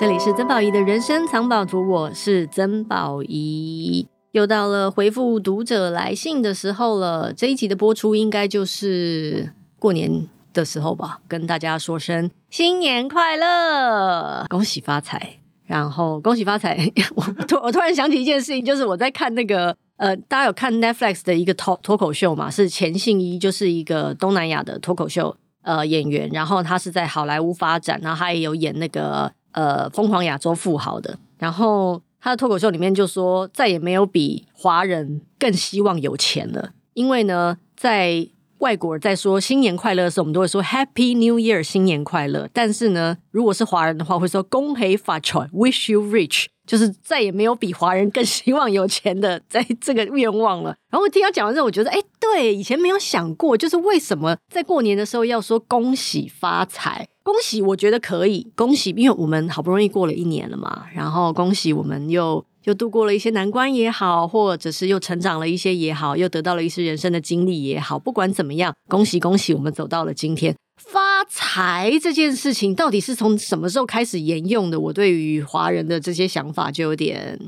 这里是曾宝仪的人生藏宝图，我是曾宝仪，又到了回复读者来信的时候了。这一集的播出应该就是过年的时候吧，跟大家说声新年快乐，恭喜发财。然后恭喜发财，我突我突然想起一件事情，就是我在看那个呃，大家有看 Netflix 的一个脱脱口秀嘛？是钱信一，就是一个东南亚的脱口秀呃演员，然后他是在好莱坞发展，然后他也有演那个。呃，疯狂亚洲富豪的，然后他的脱口秀里面就说，再也没有比华人更希望有钱了，因为呢，在外国人在说新年快乐的时候，我们都会说 Happy New Year，新年快乐。但是呢，如果是华人的话，会说恭喜发财，Wish you rich，就是再也没有比华人更希望有钱的在这个愿望了。然后我听他讲完之后，我觉得，哎，对，以前没有想过，就是为什么在过年的时候要说恭喜发财。恭喜，我觉得可以恭喜，因为我们好不容易过了一年了嘛。然后恭喜，我们又又度过了一些难关也好，或者是又成长了一些也好，又得到了一些人生的经历也好。不管怎么样，恭喜恭喜，我们走到了今天。发财这件事情到底是从什么时候开始沿用的？我对于华人的这些想法就有点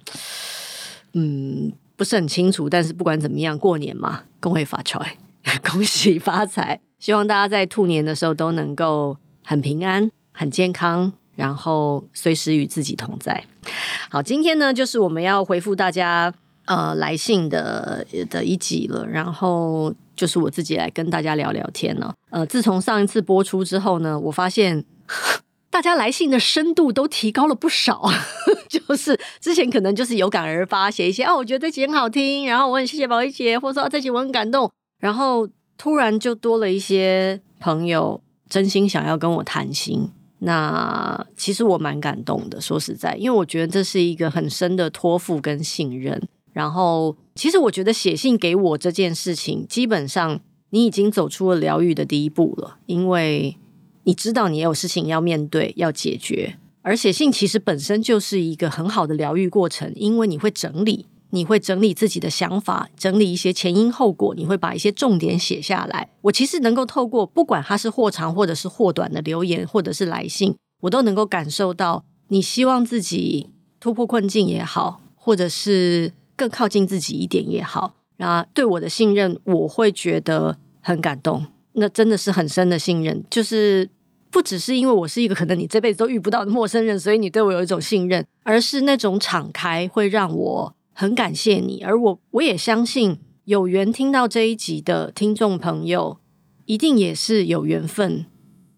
嗯不是很清楚。但是不管怎么样，过年嘛，恭喜发财，恭喜发财。希望大家在兔年的时候都能够。很平安，很健康，然后随时与自己同在。好，今天呢，就是我们要回复大家呃来信的的一集了。然后就是我自己来跟大家聊聊天呢。呃，自从上一次播出之后呢，我发现 大家来信的深度都提高了不少。就是之前可能就是有感而发，写一些哦，我觉得这集很好听，然后我很谢谢宝仪姐，或者说这集我很感动，然后突然就多了一些朋友。真心想要跟我谈心，那其实我蛮感动的。说实在，因为我觉得这是一个很深的托付跟信任。然后，其实我觉得写信给我这件事情，基本上你已经走出了疗愈的第一步了，因为你知道你也有事情要面对、要解决。而写信其实本身就是一个很好的疗愈过程，因为你会整理。你会整理自己的想法，整理一些前因后果，你会把一些重点写下来。我其实能够透过不管它是或长或者是或短的留言，或者是来信，我都能够感受到你希望自己突破困境也好，或者是更靠近自己一点也好。那对我的信任，我会觉得很感动。那真的是很深的信任，就是不只是因为我是一个可能你这辈子都遇不到的陌生人，所以你对我有一种信任，而是那种敞开会让我。很感谢你，而我我也相信有缘听到这一集的听众朋友，一定也是有缘分，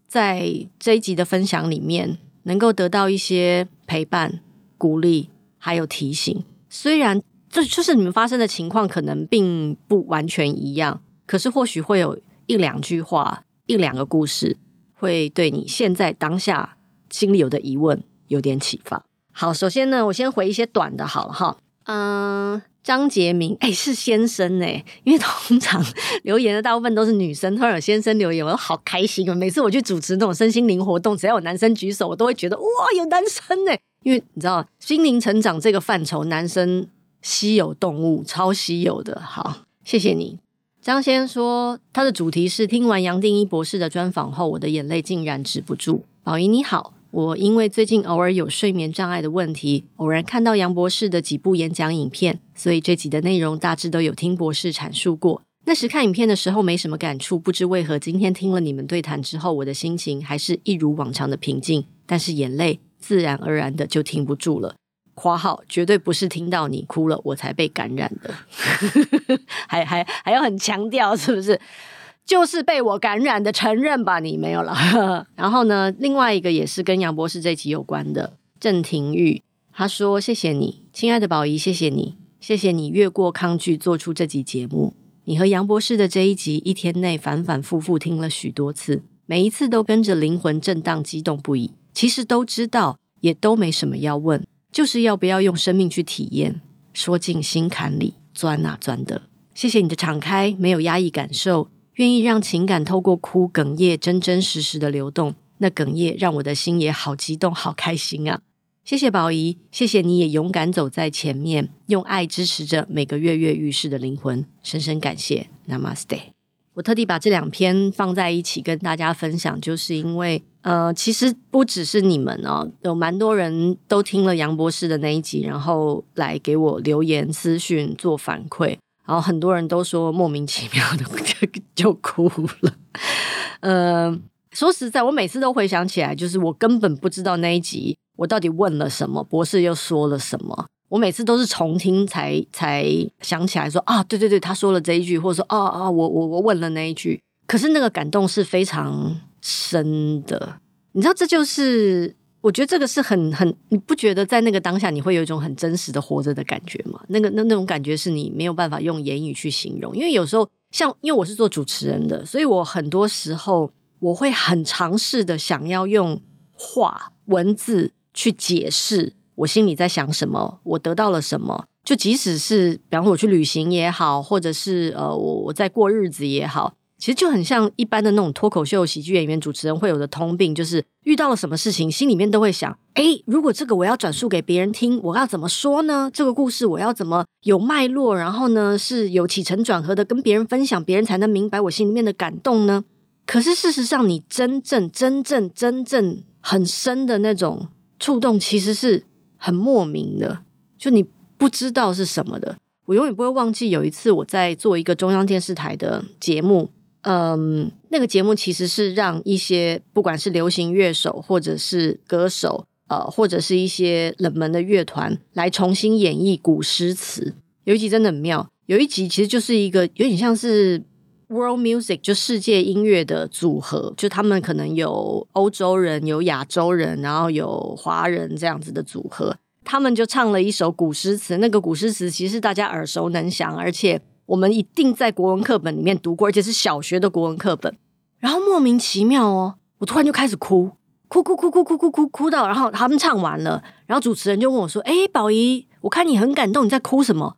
在这一集的分享里面，能够得到一些陪伴、鼓励，还有提醒。虽然这就是你们发生的情况，可能并不完全一样，可是或许会有一两句话、一两个故事，会对你现在当下心里有的疑问有点启发。好，首先呢，我先回一些短的，好了哈。嗯，张杰明，哎，是先生哎，因为通常留言的大部分都是女生，突然有先生留言，我都好开心啊！每次我去主持那种身心灵活动，只要有男生举手，我都会觉得哇，有男生哎！因为你知道，心灵成长这个范畴，男生稀有动物，超稀有的。好，谢谢你，张先生说他的主题是听完杨定一博士的专访后，我的眼泪竟然止不住。宝仪你好。我因为最近偶尔有睡眠障碍的问题，偶然看到杨博士的几部演讲影片，所以这集的内容大致都有听博士阐述过。那时看影片的时候没什么感触，不知为何今天听了你们对谈之后，我的心情还是一如往常的平静，但是眼泪自然而然的就停不住了。括号绝对不是听到你哭了我才被感染的，还还还要很强调是不是？就是被我感染的，承认吧，你没有了。然后呢，另外一个也是跟杨博士这集有关的，郑庭玉，他说：“谢谢你，亲爱的宝仪，谢谢你，谢谢你越过抗拒做出这集节目。你和杨博士的这一集，一天内反反复复听了许多次，每一次都跟着灵魂震荡，激动不已。其实都知道，也都没什么要问，就是要不要用生命去体验，说进心坎里，钻啊钻的。谢谢你的敞开，没有压抑感受。”愿意让情感透过哭哽咽，真真实实的流动。那哽咽让我的心也好激动，好开心啊！谢谢宝仪，谢谢你也勇敢走在前面，用爱支持着每个跃跃欲试的灵魂。深深感谢，Namaste。我特地把这两篇放在一起跟大家分享，就是因为呃，其实不只是你们哦，有蛮多人都听了杨博士的那一集，然后来给我留言私讯做反馈，然后很多人都说莫名其妙的 就就哭了。呃，说实在，我每次都回想起来，就是我根本不知道那一集我到底问了什么，博士又说了什么。我每次都是重听才才想起来说啊，对对对，他说了这一句，或者说啊啊，我我我问了那一句。可是那个感动是非常深的，你知道，这就是我觉得这个是很很，你不觉得在那个当下你会有一种很真实的活着的感觉吗？那个那那种感觉是你没有办法用言语去形容，因为有时候像因为我是做主持人的，所以我很多时候我会很尝试的想要用话文字去解释我心里在想什么，我得到了什么。就即使是比方说我去旅行也好，或者是呃我我在过日子也好。其实就很像一般的那种脱口秀喜剧演员、主持人会有的通病，就是遇到了什么事情，心里面都会想：诶，如果这个我要转述给别人听，我要怎么说呢？这个故事我要怎么有脉络？然后呢，是有起承转合的，跟别人分享，别人才能明白我心里面的感动呢？可是事实上，你真正、真正、真正很深的那种触动，其实是很莫名的，就你不知道是什么的。我永远不会忘记有一次我在做一个中央电视台的节目。嗯，那个节目其实是让一些不管是流行乐手，或者是歌手，呃，或者是一些冷门的乐团来重新演绎古诗词。有一集真的很妙，有一集其实就是一个有点像是 world music，就世界音乐的组合，就他们可能有欧洲人，有亚洲人，然后有华人这样子的组合，他们就唱了一首古诗词。那个古诗词其实大家耳熟能详，而且。我们一定在国文课本里面读过，而且是小学的国文课本。然后莫名其妙哦，我突然就开始哭，哭哭哭哭哭哭哭哭到，然后他们唱完了，然后主持人就问我说：“哎，宝仪，我看你很感动，你在哭什么？”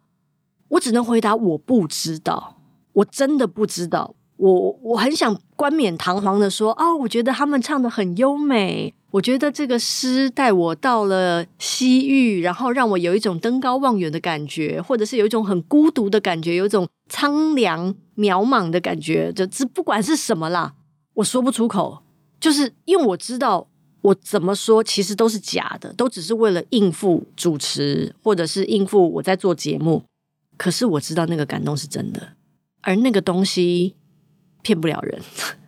我只能回答：“我不知道，我真的不知道。”我我很想冠冕堂皇的说：“哦，我觉得他们唱的很优美。”我觉得这个诗带我到了西域，然后让我有一种登高望远的感觉，或者是有一种很孤独的感觉，有一种苍凉渺茫的感觉。就这不管是什么啦，我说不出口，就是因为我知道我怎么说其实都是假的，都只是为了应付主持，或者是应付我在做节目。可是我知道那个感动是真的，而那个东西骗不了人，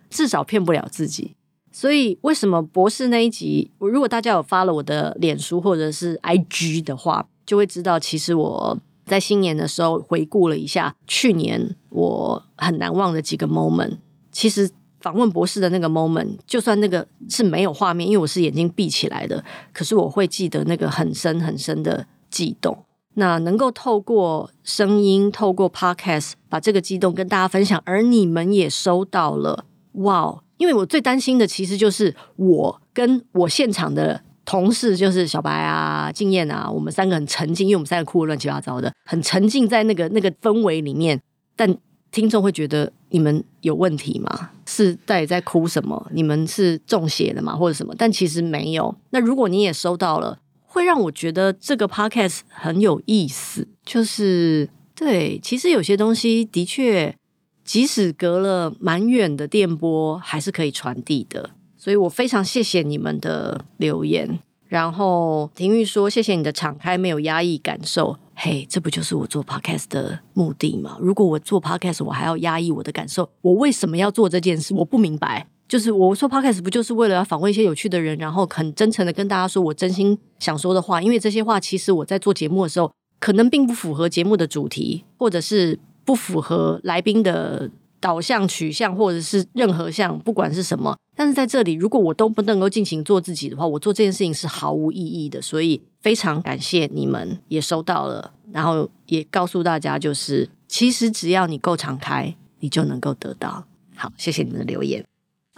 至少骗不了自己。所以，为什么博士那一集，我如果大家有发了我的脸书或者是 IG 的话，就会知道，其实我在新年的时候回顾了一下去年我很难忘的几个 moment。其实访问博士的那个 moment，就算那个是没有画面，因为我是眼睛闭起来的，可是我会记得那个很深很深的悸动。那能够透过声音，透过 Podcast 把这个激动跟大家分享，而你们也收到了，哇！因为我最担心的其实就是我跟我现场的同事，就是小白啊、静燕啊，我们三个很沉浸，因为我们三个哭得乱七八糟的，很沉浸在那个那个氛围里面。但听众会觉得你们有问题吗？是到底在哭什么？你们是中邪了吗？或者什么？但其实没有。那如果你也收到了，会让我觉得这个 podcast 很有意思。就是对，其实有些东西的确。即使隔了蛮远的电波，还是可以传递的。所以我非常谢谢你们的留言。然后婷玉说：“谢谢你的敞开，没有压抑感受。”嘿，这不就是我做 podcast 的目的吗？如果我做 podcast，我还要压抑我的感受，我为什么要做这件事？我不明白。就是我说 podcast 不就是为了要访问一些有趣的人，然后很真诚的跟大家说我真心想说的话？因为这些话其实我在做节目的时候，可能并不符合节目的主题，或者是。不符合来宾的导向取向，或者是任何项，不管是什么。但是在这里，如果我都不能够尽情做自己的话，我做这件事情是毫无意义的。所以非常感谢你们也收到了，然后也告诉大家，就是其实只要你够敞开，你就能够得到。好，谢谢你们的留言。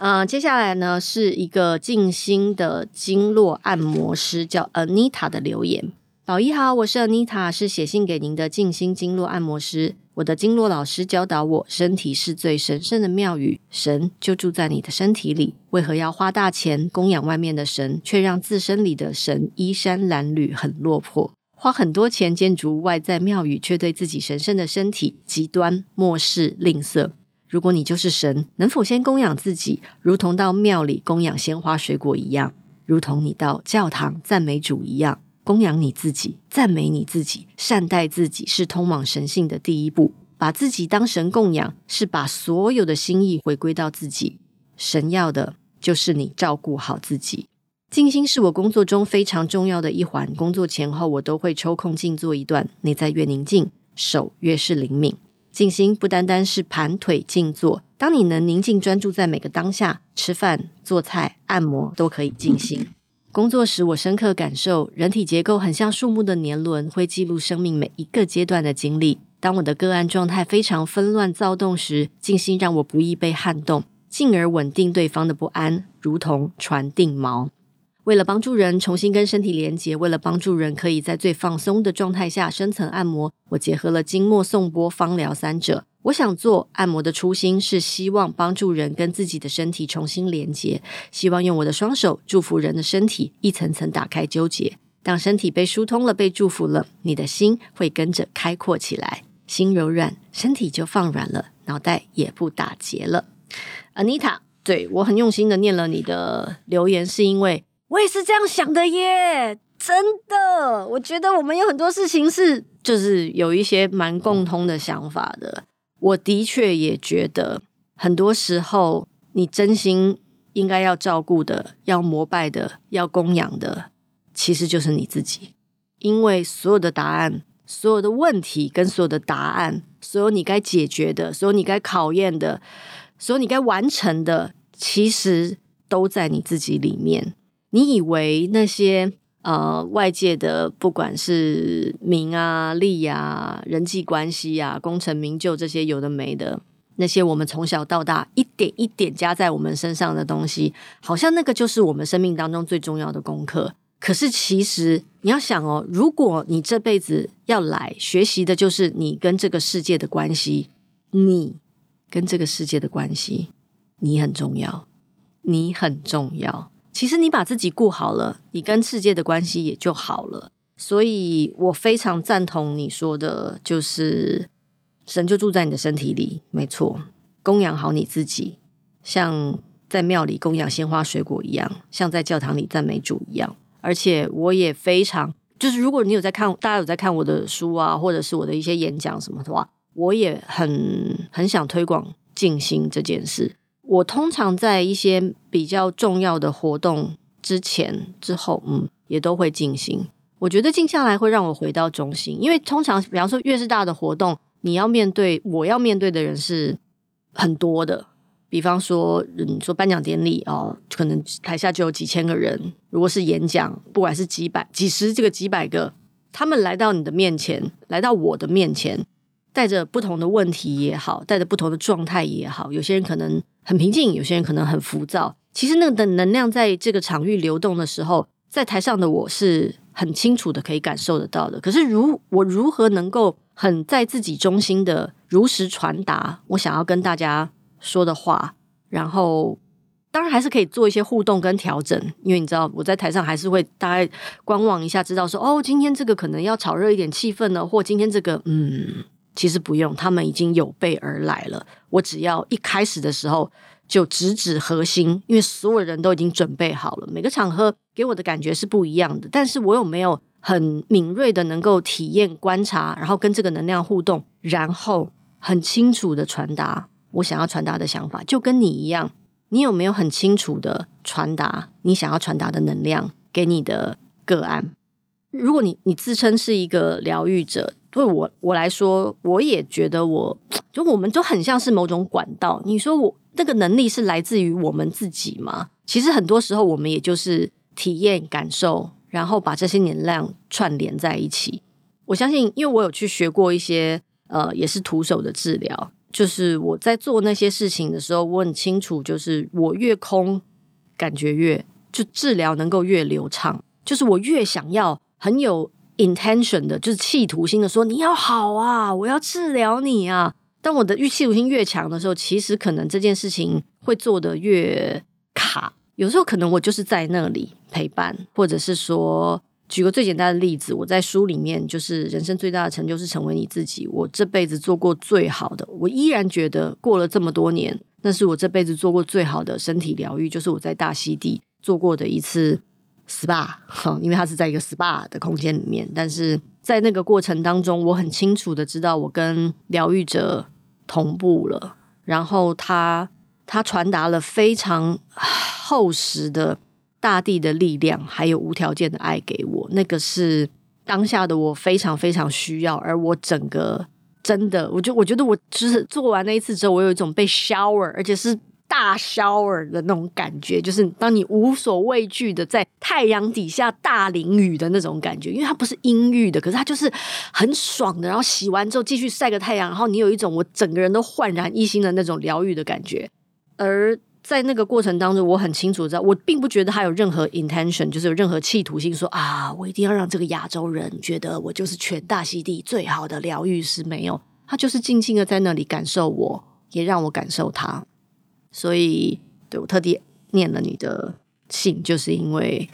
嗯、接下来呢是一个静心的经络按摩师叫 Anita 的留言。宝仪好，我是 Anita，是写信给您的静心经络按摩师。我的经络老师教导我，身体是最神圣的庙宇，神就住在你的身体里。为何要花大钱供养外面的神，却让自身里的神衣衫褴褛，很落魄？花很多钱建筑外在庙宇，却对自己神圣的身体极端漠视吝啬。如果你就是神，能否先供养自己，如同到庙里供养鲜花水果一样，如同你到教堂赞美主一样，供养你自己，赞美你自己，善待自己，是通往神性的第一步。把自己当神供养，是把所有的心意回归到自己。神要的就是你照顾好自己。静心是我工作中非常重要的一环。工作前后，我都会抽空静坐一段，内在越宁静，手越是灵敏。静心不单单是盘腿静坐，当你能宁静专注在每个当下，吃饭、做菜、按摩都可以静心。工作时，我深刻感受人体结构很像树木的年轮，会记录生命每一个阶段的经历。当我的个案状态非常纷乱躁动时，静心让我不易被撼动，进而稳定对方的不安，如同传定锚。为了帮助人重新跟身体连结，为了帮助人可以在最放松的状态下深层按摩，我结合了经络、颂钵、芳疗三者。我想做按摩的初心是希望帮助人跟自己的身体重新连接，希望用我的双手祝福人的身体，一层层打开纠结。当身体被疏通了，被祝福了，你的心会跟着开阔起来。心柔软，身体就放软了，脑袋也不打结了。Anita，对，我很用心的念了你的留言，是因为我也是这样想的耶，真的，我觉得我们有很多事情是就是有一些蛮共通的想法的。我的确也觉得，很多时候你真心应该要照顾的、要膜拜的、要供养的，其实就是你自己，因为所有的答案。所有的问题跟所有的答案，所有你该解决的，所有你该考验的，所有你该完成的，其实都在你自己里面。你以为那些呃外界的，不管是名啊、利啊、人际关系啊、功成名就这些有的没的，那些我们从小到大一点一点加在我们身上的东西，好像那个就是我们生命当中最重要的功课。可是，其实你要想哦，如果你这辈子要来学习的，就是你跟这个世界的关系，你跟这个世界的关系，你很重要，你很重要。其实你把自己顾好了，你跟世界的关系也就好了。所以我非常赞同你说的，就是神就住在你的身体里，没错。供养好你自己，像在庙里供养鲜花水果一样，像在教堂里赞美主一样。而且我也非常，就是如果你有在看，大家有在看我的书啊，或者是我的一些演讲什么的话，我也很很想推广静心这件事。我通常在一些比较重要的活动之前、之后，嗯，也都会静心。我觉得静下来会让我回到中心，因为通常，比方说越是大的活动，你要面对，我要面对的人是很多的。比方说，嗯，说颁奖典礼哦，可能台下就有几千个人。如果是演讲，不管是几百、几十这个几百个，他们来到你的面前，来到我的面前，带着不同的问题也好，带着不同的状态也好，有些人可能很平静，有些人可能很浮躁。其实那个的能量在这个场域流动的时候，在台上的我是很清楚的可以感受得到的。可是如我如何能够很在自己中心的如实传达我想要跟大家说的话，然后当然还是可以做一些互动跟调整，因为你知道我在台上还是会大概观望一下，知道说哦，今天这个可能要炒热一点气氛呢，或今天这个嗯，其实不用，他们已经有备而来了，我只要一开始的时候就直指核心，因为所有人都已经准备好了。每个场合给我的感觉是不一样的，但是我有没有很敏锐的能够体验观察，然后跟这个能量互动，然后很清楚的传达。我想要传达的想法，就跟你一样，你有没有很清楚的传达你想要传达的能量给你的个案？如果你你自称是一个疗愈者，对我我来说，我也觉得我就我们就很像是某种管道。你说我那个能力是来自于我们自己吗？其实很多时候我们也就是体验感受，然后把这些能量串联在一起。我相信，因为我有去学过一些呃，也是徒手的治疗。就是我在做那些事情的时候，我很清楚，就是我越空，感觉越就治疗能够越流畅。就是我越想要很有 intention 的，就是企图心的说你要好啊，我要治疗你啊。当我的预企图心越强的时候，其实可能这件事情会做得越卡。有时候可能我就是在那里陪伴，或者是说。举个最简单的例子，我在书里面就是人生最大的成就是成为你自己。我这辈子做过最好的，我依然觉得过了这么多年，那是我这辈子做过最好的身体疗愈，就是我在大溪地做过的一次 SPA。因为它是在一个 SPA 的空间里面，但是在那个过程当中，我很清楚的知道我跟疗愈者同步了，然后他他传达了非常厚实的。大地的力量，还有无条件的爱给我，那个是当下的我非常非常需要。而我整个真的，我就我觉得我就是做完那一次之后，我有一种被 shower，而且是大 shower 的那种感觉，就是当你无所畏惧的在太阳底下大淋雨的那种感觉，因为它不是阴郁的，可是它就是很爽的。然后洗完之后继续晒个太阳，然后你有一种我整个人都焕然一新的那种疗愈的感觉，而。在那个过程当中，我很清楚知道，我并不觉得他有任何 intention，就是有任何企图心说，啊，我一定要让这个亚洲人觉得我就是全大溪地最好的疗愈师。没有，他就是静静的在那里感受我，也让我感受他。所以，对，我特地念了你的信，就是因为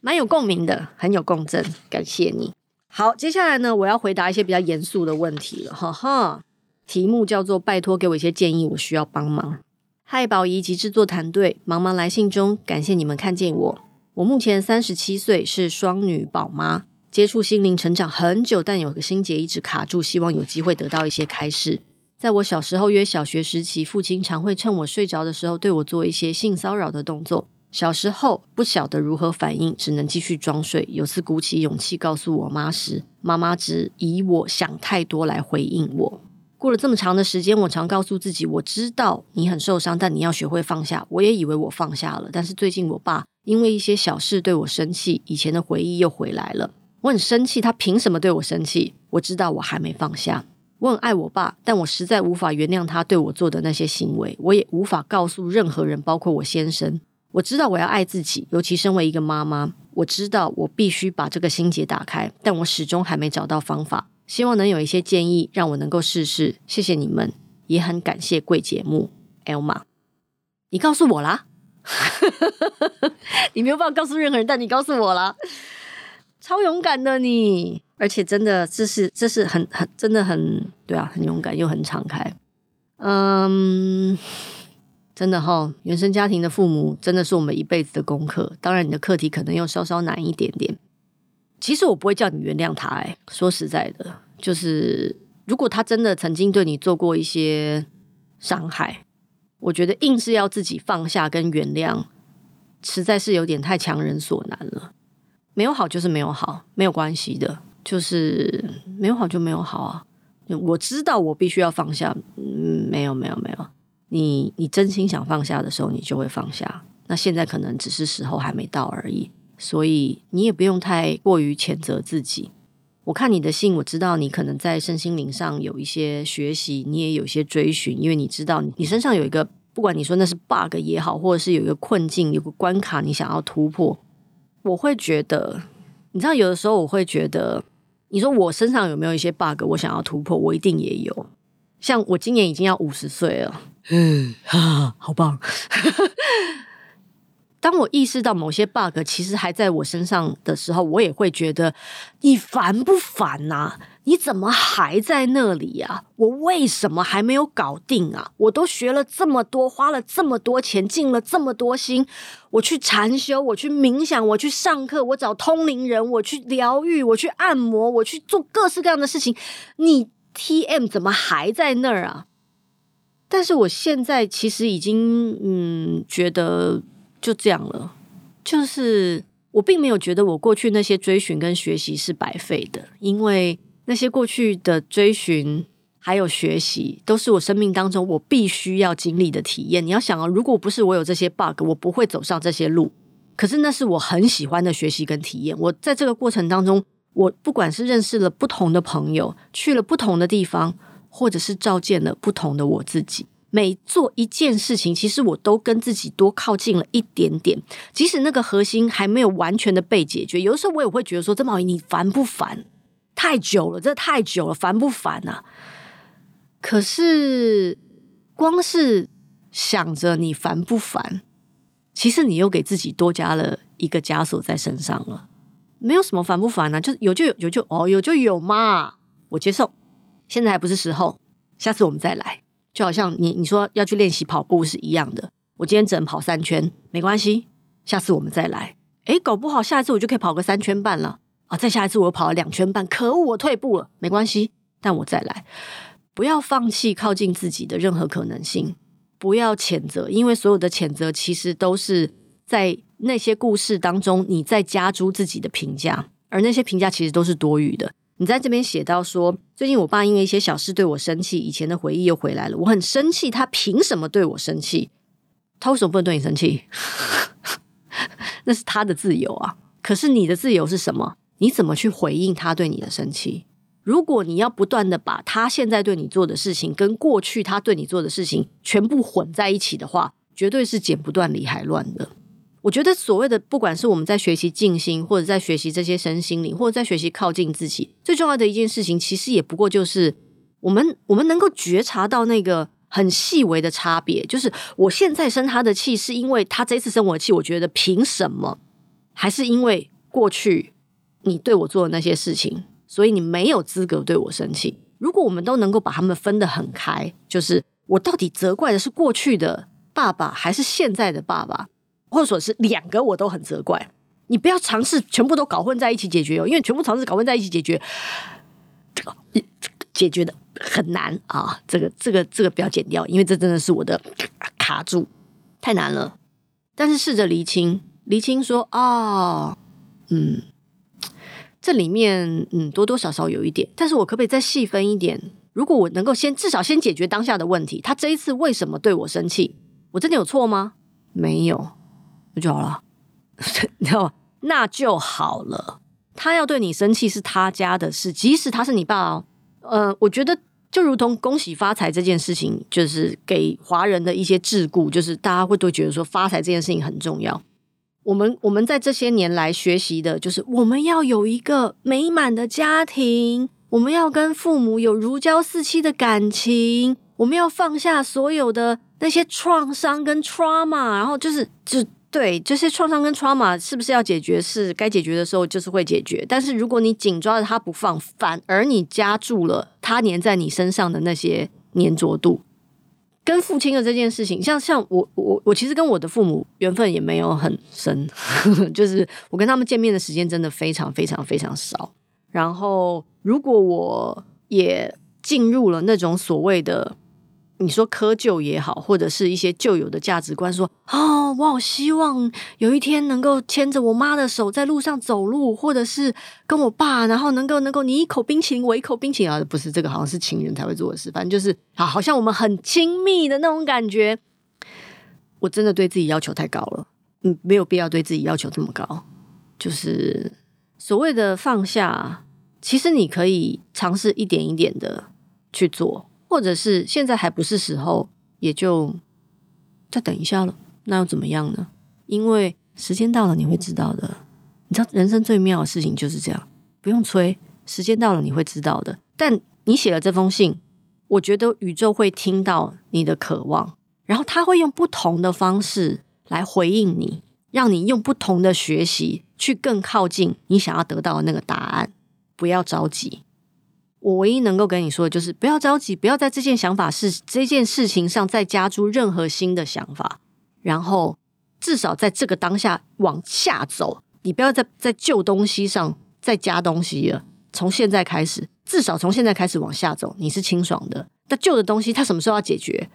蛮有共鸣的，很有共振。感谢你。好，接下来呢，我要回答一些比较严肃的问题了。哈哈，题目叫做“拜托给我一些建议，我需要帮忙”。嗨，宝仪及制作团队，茫茫来信中，感谢你们看见我。我目前三十七岁，是双女宝妈，接触心灵成长很久，但有个心结一直卡住，希望有机会得到一些开示。在我小时候，约小学时期，父亲常会趁我睡着的时候对我做一些性骚扰的动作。小时候不晓得如何反应，只能继续装睡。有次鼓起勇气告诉我妈时，妈妈只以我想太多来回应我。过了这么长的时间，我常告诉自己，我知道你很受伤，但你要学会放下。我也以为我放下了，但是最近我爸因为一些小事对我生气，以前的回忆又回来了。我很生气，他凭什么对我生气？我知道我还没放下。我很爱我爸，但我实在无法原谅他对我做的那些行为。我也无法告诉任何人，包括我先生。我知道我要爱自己，尤其身为一个妈妈，我知道我必须把这个心结打开，但我始终还没找到方法。希望能有一些建议，让我能够试试。谢谢你们，也很感谢贵节目，Elma。你告诉我啦，你没有办法告诉任何人，但你告诉我啦，超勇敢的你，而且真的，这是这是很很真的很对啊，很勇敢又很敞开。嗯，真的哈、哦，原生家庭的父母真的是我们一辈子的功课。当然，你的课题可能又稍稍难一点点。其实我不会叫你原谅他，哎，说实在的，就是如果他真的曾经对你做过一些伤害，我觉得硬是要自己放下跟原谅，实在是有点太强人所难了。没有好就是没有好，没有关系的，就是没有好就没有好啊。我知道我必须要放下，嗯，没有没有没有，你你真心想放下的时候，你就会放下。那现在可能只是时候还没到而已。所以你也不用太过于谴责自己。我看你的信，我知道你可能在身心灵上有一些学习，你也有些追寻，因为你知道你身上有一个，不管你说那是 bug 也好，或者是有一个困境、有个关卡，你想要突破。我会觉得，你知道，有的时候我会觉得，你说我身上有没有一些 bug，我想要突破，我一定也有。像我今年已经要五十岁了，嗯，哈，好棒。当我意识到某些 bug 其实还在我身上的时候，我也会觉得你烦不烦呐、啊？你怎么还在那里呀、啊？我为什么还没有搞定啊？我都学了这么多，花了这么多钱，尽了这么多心，我去禅修，我去冥想，我去上课，我找通灵人，我去疗愈，我去按摩，我去做各式各样的事情。你 TM 怎么还在那儿啊？但是我现在其实已经嗯觉得。就这样了，就是我并没有觉得我过去那些追寻跟学习是白费的，因为那些过去的追寻还有学习，都是我生命当中我必须要经历的体验。你要想啊，如果不是我有这些 bug，我不会走上这些路。可是那是我很喜欢的学习跟体验。我在这个过程当中，我不管是认识了不同的朋友，去了不同的地方，或者是照见了不同的我自己。每做一件事情，其实我都跟自己多靠近了一点点。即使那个核心还没有完全的被解决，有的时候我也会觉得说：“曾宝仪，你烦不烦？太久了，这太久了，烦不烦啊？”可是，光是想着你烦不烦，其实你又给自己多加了一个枷锁在身上了。没有什么烦不烦呢、啊？就有就有，有就哦，有就有嘛，我接受。现在还不是时候，下次我们再来。就好像你你说要去练习跑步是一样的，我今天只能跑三圈，没关系，下次我们再来。诶，搞不好下一次我就可以跑个三圈半了啊！再下一次我又跑了两圈半，可恶，我退步了，没关系，但我再来。不要放弃靠近自己的任何可能性，不要谴责，因为所有的谴责其实都是在那些故事当中你在加诸自己的评价，而那些评价其实都是多余的。你在这边写到说，最近我爸因为一些小事对我生气，以前的回忆又回来了，我很生气，他凭什么对我生气？他为什么不能对你生气？那是他的自由啊。可是你的自由是什么？你怎么去回应他对你的生气？如果你要不断的把他现在对你做的事情跟过去他对你做的事情全部混在一起的话，绝对是剪不断理还乱的。我觉得所谓的，不管是我们在学习静心，或者在学习这些身心灵，或者在学习靠近自己，最重要的一件事情，其实也不过就是我们我们能够觉察到那个很细微的差别。就是我现在生他的气，是因为他这次生我的气，我觉得凭什么？还是因为过去你对我做的那些事情，所以你没有资格对我生气。如果我们都能够把他们分得很开，就是我到底责怪的是过去的爸爸，还是现在的爸爸？或者说是两个我都很责怪，你不要尝试全部都搞混在一起解决哦，因为全部尝试搞混在一起解决，这个解决的很难啊！这个这个这个不要剪掉，因为这真的是我的卡住，太难了。但是试着厘清，厘清说哦，嗯，这里面嗯多多少少有一点，但是我可不可以再细分一点？如果我能够先至少先解决当下的问题，他这一次为什么对我生气？我真的有错吗？没有。那就好了，你知道吗？那就好了。他要对你生气是他家的事，即使他是你爸哦。呃，我觉得就如同恭喜发财这件事情，就是给华人的一些桎梏，就是大家会都觉得说发财这件事情很重要。我们我们在这些年来学习的，就是我们要有一个美满的家庭，我们要跟父母有如胶似漆的感情，我们要放下所有的那些创伤跟 trauma，然后就是就。对，这些创伤跟 trauma 是不是要解决？是该解决的时候就是会解决。但是如果你紧抓着它不放，反而你加注了它粘在你身上的那些粘着度。跟父亲的这件事情，像像我我我其实跟我的父母缘分也没有很深，就是我跟他们见面的时间真的非常非常非常少。然后如果我也进入了那种所谓的。你说窠臼也好，或者是一些旧有的价值观，说哦，我好希望有一天能够牵着我妈的手在路上走路，或者是跟我爸，然后能够能够你一口冰淇淋，我一口冰淇淋啊，不是这个，好像是情人才会做的事，反正就是啊，好像我们很亲密的那种感觉。我真的对自己要求太高了，嗯，没有必要对自己要求这么高。就是所谓的放下，其实你可以尝试一点一点的去做。或者是现在还不是时候，也就再等一下了。那又怎么样呢？因为时间到了，你会知道的。你知道人生最妙的事情就是这样，不用催，时间到了你会知道的。但你写了这封信，我觉得宇宙会听到你的渴望，然后他会用不同的方式来回应你，让你用不同的学习去更靠近你想要得到的那个答案。不要着急。我唯一能够跟你说的就是不要着急，不要在这件想法是这件事情上再加诸任何新的想法，然后至少在这个当下往下走，你不要在在旧东西上再加东西了。从现在开始，至少从现在开始往下走，你是清爽的。但旧的东西它什么时候要解决？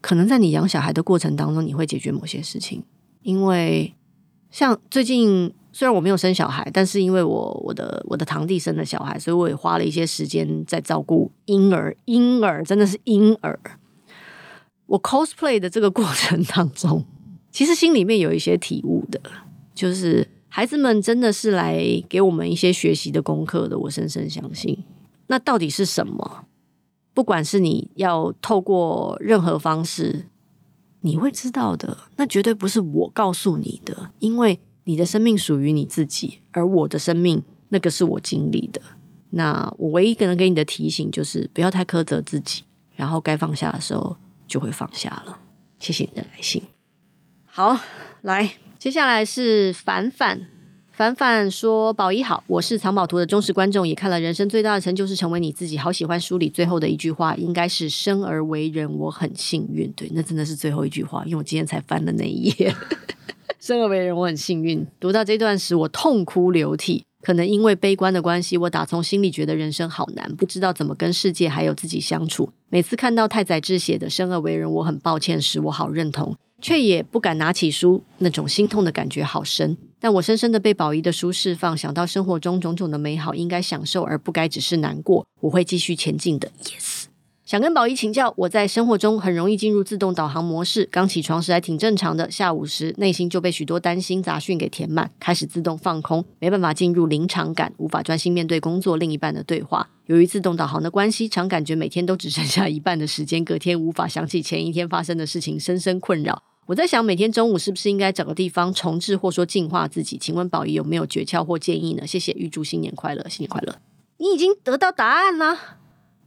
可能在你养小孩的过程当中，你会解决某些事情，因为像最近。虽然我没有生小孩，但是因为我我的我的堂弟生了小孩，所以我也花了一些时间在照顾婴儿。婴儿真的是婴儿。我 cosplay 的这个过程当中，其实心里面有一些体悟的，就是孩子们真的是来给我们一些学习的功课的。我深深相信。那到底是什么？不管是你要透过任何方式，你会知道的。那绝对不是我告诉你的，因为。你的生命属于你自己，而我的生命那个是我经历的。那我唯一可能给你的提醒就是不要太苛责自己，然后该放下的时候就会放下了。谢谢你的来信。好，来，接下来是凡凡，反反说：“宝仪好，我是藏宝图的忠实观众，也看了《人生最大的成就是成为你自己》，好喜欢书里最后的一句话，应该是‘生而为人，我很幸运’。对，那真的是最后一句话，因为我今天才翻的那一页。‘生而为人，我很幸运’，读到这段时，我痛哭流涕。可能因为悲观的关系，我打从心里觉得人生好难，不知道怎么跟世界还有自己相处。每次看到太宰治写的‘生而为人，我很抱歉’时，我好认同。”却也不敢拿起书，那种心痛的感觉好深。但我深深的被宝仪的书释放，想到生活中种种的美好，应该享受而不该只是难过。我会继续前进的。Yes，想跟宝仪请教，我在生活中很容易进入自动导航模式。刚起床时还挺正常的，下午时内心就被许多担心杂讯给填满，开始自动放空，没办法进入临场感，无法专心面对工作、另一半的对话。由于自动导航的关系，常感觉每天都只剩下一半的时间，隔天无法想起前一天发生的事情，深深困扰。我在想，每天中午是不是应该找个地方重置或说净化自己？请问宝仪有没有诀窍或建议呢？谢谢，预祝新年快乐，新年快乐！你已经得到答案了，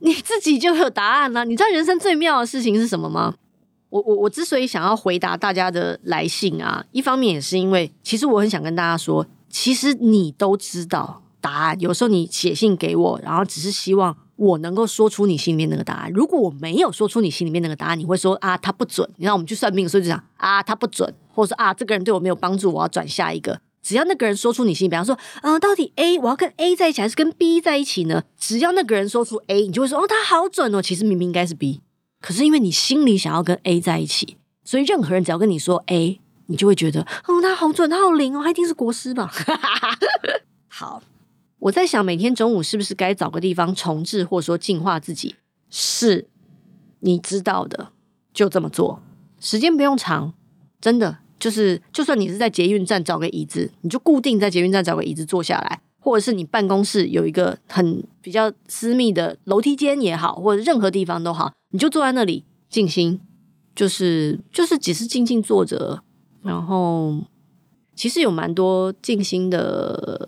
你自己就有答案了。你知道人生最妙的事情是什么吗？我我我之所以想要回答大家的来信啊，一方面也是因为，其实我很想跟大家说，其实你都知道答案。有时候你写信给我，然后只是希望。我能够说出你心里面那个答案。如果我没有说出你心里面那个答案，你会说啊，他不准。你看，我们去算命，所以就讲啊，他不准，或者说啊，这个人对我没有帮助，我要转下一个。只要那个人说出你心里，比方说，嗯、到底 A 我要跟 A 在一起，还是跟 B 在一起呢？只要那个人说出 A，你就会说哦，他好准哦。其实明明应该是 B，可是因为你心里想要跟 A 在一起，所以任何人只要跟你说 A，你就会觉得哦，他好准，他好灵哦，他一定是国师吧？好。我在想，每天中午是不是该找个地方重置，或者说净化自己？是，你知道的，就这么做。时间不用长，真的就是，就算你是在捷运站找个椅子，你就固定在捷运站找个椅子坐下来，或者是你办公室有一个很比较私密的楼梯间也好，或者任何地方都好，你就坐在那里静心，就是就是只是静静坐着，然后其实有蛮多静心的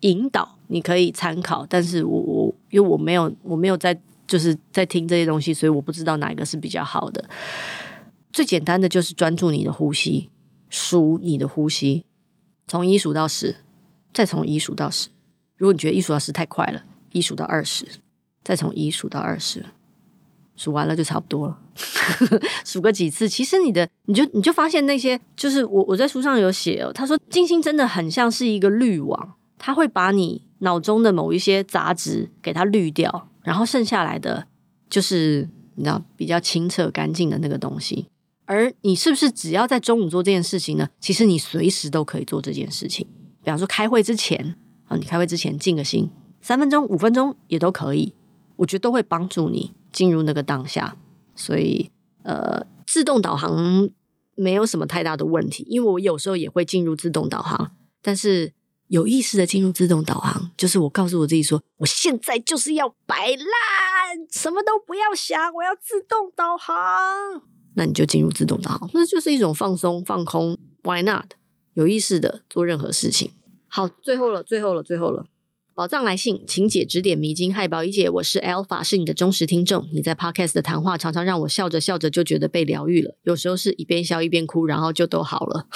引导。你可以参考，但是我我因为我没有我没有在就是在听这些东西，所以我不知道哪一个是比较好的。最简单的就是专注你的呼吸，数你的呼吸，从一数到十，再从一数到十。如果你觉得一数到十太快了，一数到二十，再从一数到二十，数完了就差不多了。数个几次，其实你的你就你就发现那些就是我我在书上有写哦，他说静心真的很像是一个滤网，他会把你。脑中的某一些杂质给它滤掉，然后剩下来的就是你知道比较清澈干净的那个东西。而你是不是只要在中午做这件事情呢？其实你随时都可以做这件事情。比方说开会之前啊，你开会之前静个心，三分钟、五分钟也都可以，我觉得都会帮助你进入那个当下。所以呃，自动导航没有什么太大的问题，因为我有时候也会进入自动导航，但是。有意识的进入自动导航，就是我告诉我自己说，我现在就是要摆烂，什么都不要想，我要自动导航。那你就进入自动导航，那就是一种放松、放空。Why not？有意识的做任何事情。好，最后了，最后了，最后了。宝藏来信，请姐指点迷津。嗨，宝仪姐，我是 Alpha，是你的忠实听众。你在 Podcast 的谈话常常让我笑着笑着就觉得被疗愈了，有时候是一边笑一边哭，然后就都好了。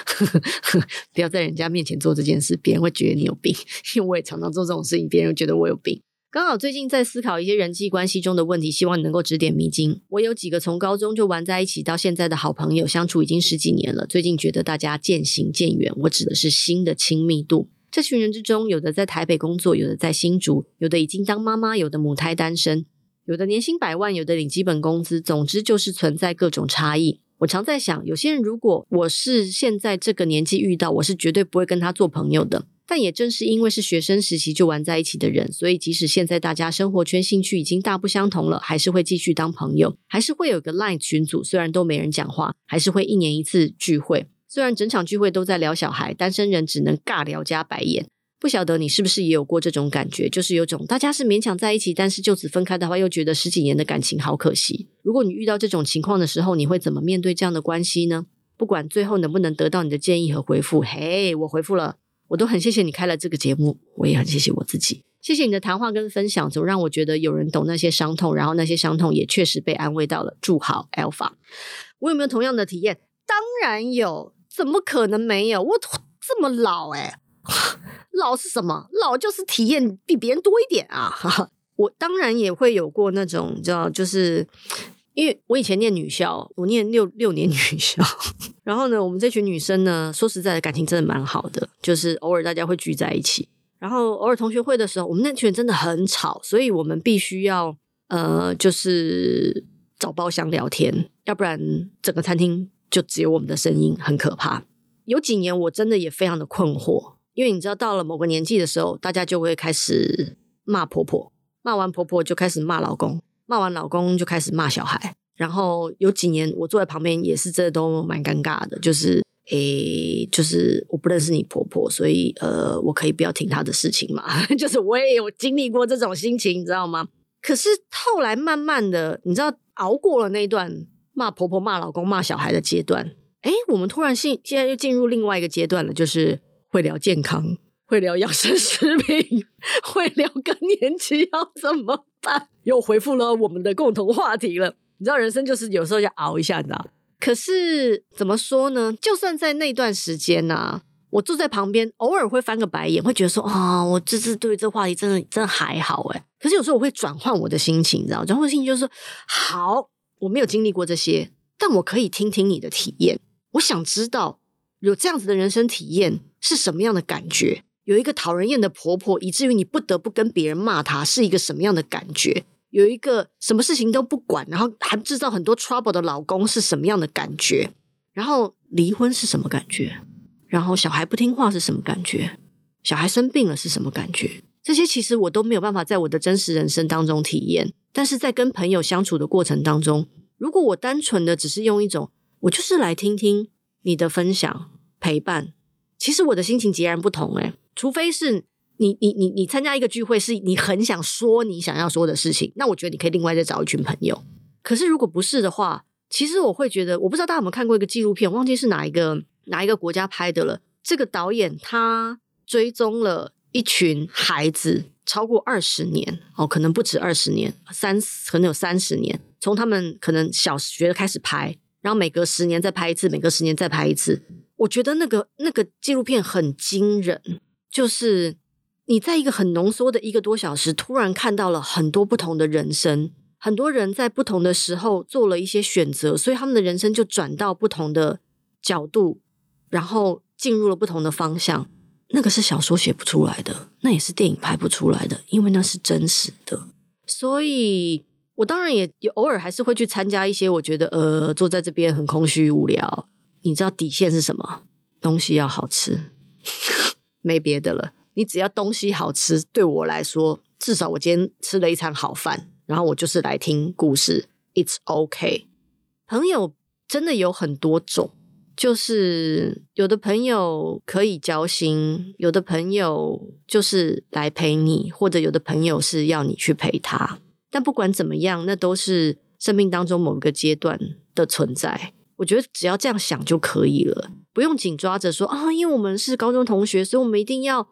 不要在人家面前做这件事，别人会觉得你有病。因为我也常常做这种事情，别人会觉得我有病。刚好最近在思考一些人际关系中的问题，希望你能够指点迷津。我有几个从高中就玩在一起到现在的好朋友，相处已经十几年了。最近觉得大家渐行渐远，我指的是心的亲密度。这群人之中，有的在台北工作，有的在新竹，有的已经当妈妈，有的母胎单身，有的年薪百万，有的领基本工资。总之就是存在各种差异。我常在想，有些人如果我是现在这个年纪遇到，我是绝对不会跟他做朋友的。但也正是因为是学生时期就玩在一起的人，所以即使现在大家生活圈、兴趣已经大不相同了，还是会继续当朋友，还是会有个 Line 群组，虽然都没人讲话，还是会一年一次聚会。虽然整场聚会都在聊小孩，单身人只能尬聊加白眼。不晓得你是不是也有过这种感觉，就是有种大家是勉强在一起，但是就此分开的话，又觉得十几年的感情好可惜。如果你遇到这种情况的时候，你会怎么面对这样的关系呢？不管最后能不能得到你的建议和回复，嘿，我回复了，我都很谢谢你开了这个节目，我也很谢谢我自己，谢谢你的谈话跟分享，总让我觉得有人懂那些伤痛，然后那些伤痛也确实被安慰到了。祝好，Alpha，我有没有同样的体验？当然有。怎么可能没有？我这么老诶，老是什么？老就是体验比别人多一点啊！我当然也会有过那种，叫，就是因为我以前念女校，我念六六年女校，然后呢，我们这群女生呢，说实在的，感情真的蛮好的，就是偶尔大家会聚在一起，然后偶尔同学会的时候，我们那群人真的很吵，所以我们必须要呃，就是找包厢聊天，要不然整个餐厅就只有我们的声音，很可怕。有几年我真的也非常的困惑。因为你知道，到了某个年纪的时候，大家就会开始骂婆婆，骂完婆婆就开始骂老公，骂完老公就开始骂小孩。然后有几年我坐在旁边，也是真的都蛮尴尬的，就是诶，就是我不认识你婆婆，所以呃，我可以不要听她的事情嘛。就是我也有经历过这种心情，你知道吗？可是后来慢慢的，你知道，熬过了那段骂婆婆、骂老公、骂小孩的阶段，诶，我们突然现现在又进入另外一个阶段了，就是。会聊健康，会聊养生食品，会聊更年期要怎么办，又回复了我们的共同话题了。你知道，人生就是有时候要熬一下，你知道？可是怎么说呢？就算在那段时间呢、啊，我坐在旁边，偶尔会翻个白眼，会觉得说啊、我这次对这话题真的真的还好诶。可是有时候我会转换我的心情，你知道？转换心情就是，好，我没有经历过这些，但我可以听听你的体验，我想知道。有这样子的人生体验是什么样的感觉？有一个讨人厌的婆婆，以至于你不得不跟别人骂她，是一个什么样的感觉？有一个什么事情都不管，然后还制造很多 trouble 的老公是什么样的感觉？然后离婚是什么感觉？然后小孩不听话是什么感觉？小孩生病了是什么感觉？这些其实我都没有办法在我的真实人生当中体验，但是在跟朋友相处的过程当中，如果我单纯的只是用一种，我就是来听听。你的分享陪伴，其实我的心情截然不同诶，除非是你你你你参加一个聚会，是你很想说你想要说的事情，那我觉得你可以另外再找一群朋友。可是如果不是的话，其实我会觉得，我不知道大家有没有看过一个纪录片，忘记是哪一个哪一个国家拍的了。这个导演他追踪了一群孩子超过二十年哦，可能不止二十年，三可能有三十年，从他们可能小学开始拍。然后每隔十年再拍一次，每隔十年再拍一次。我觉得那个那个纪录片很惊人，就是你在一个很浓缩的一个多小时，突然看到了很多不同的人生，很多人在不同的时候做了一些选择，所以他们的人生就转到不同的角度，然后进入了不同的方向。那个是小说写不出来的，那也是电影拍不出来的，因为那是真实的，所以。我当然也有偶尔还是会去参加一些，我觉得呃坐在这边很空虚无聊。你知道底线是什么？东西要好吃，没别的了。你只要东西好吃，对我来说，至少我今天吃了一餐好饭，然后我就是来听故事，It's OK。朋友真的有很多种，就是有的朋友可以交心，有的朋友就是来陪你，或者有的朋友是要你去陪他。但不管怎么样，那都是生命当中某个阶段的存在。我觉得只要这样想就可以了，不用紧抓着说啊，因为我们是高中同学，所以我们一定要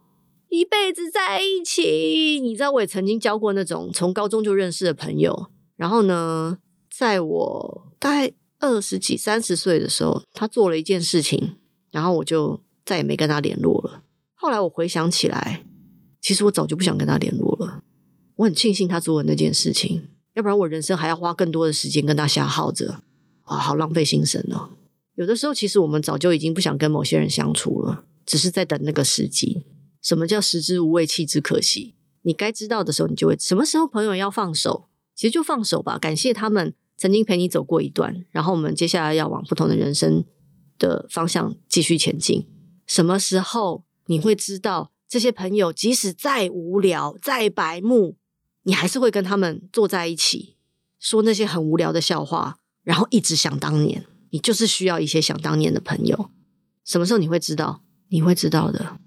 一辈子在一起。你知道，我也曾经交过那种从高中就认识的朋友，然后呢，在我大概二十几、三十岁的时候，他做了一件事情，然后我就再也没跟他联络了。后来我回想起来，其实我早就不想跟他联络了。我很庆幸他做了那件事情，要不然我人生还要花更多的时间跟他瞎耗着，啊，好浪费心神哦。有的时候，其实我们早就已经不想跟某些人相处了，只是在等那个时机。什么叫食之无味，弃之可惜？你该知道的时候，你就会什么时候朋友要放手，其实就放手吧。感谢他们曾经陪你走过一段，然后我们接下来要往不同的人生的方向继续前进。什么时候你会知道这些朋友，即使再无聊、再白目，你还是会跟他们坐在一起，说那些很无聊的笑话，然后一直想当年。你就是需要一些想当年的朋友。什么时候你会知道？你会知道的，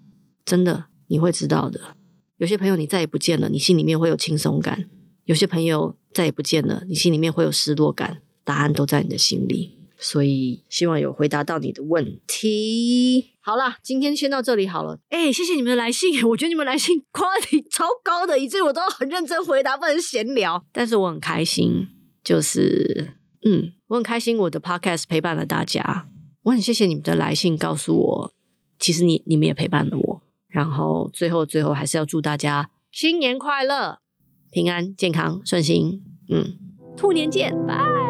真的，你会知道的。有些朋友你再也不见了，你心里面会有轻松感；有些朋友再也不见了，你心里面会有失落感。答案都在你的心里。所以，希望有回答到你的问题。好啦，今天先到这里好了。哎，谢谢你们的来信，我觉得你们来信话题超高的，以至于我都很认真回答，不能闲聊。但是我很开心，就是嗯，我很开心我的 Podcast 陪伴了大家，我很谢谢你们的来信告诉我，其实你你们也陪伴了我，然后最后最后还是要祝大家新年快乐，平安、健康、顺心。嗯，兔年见，拜。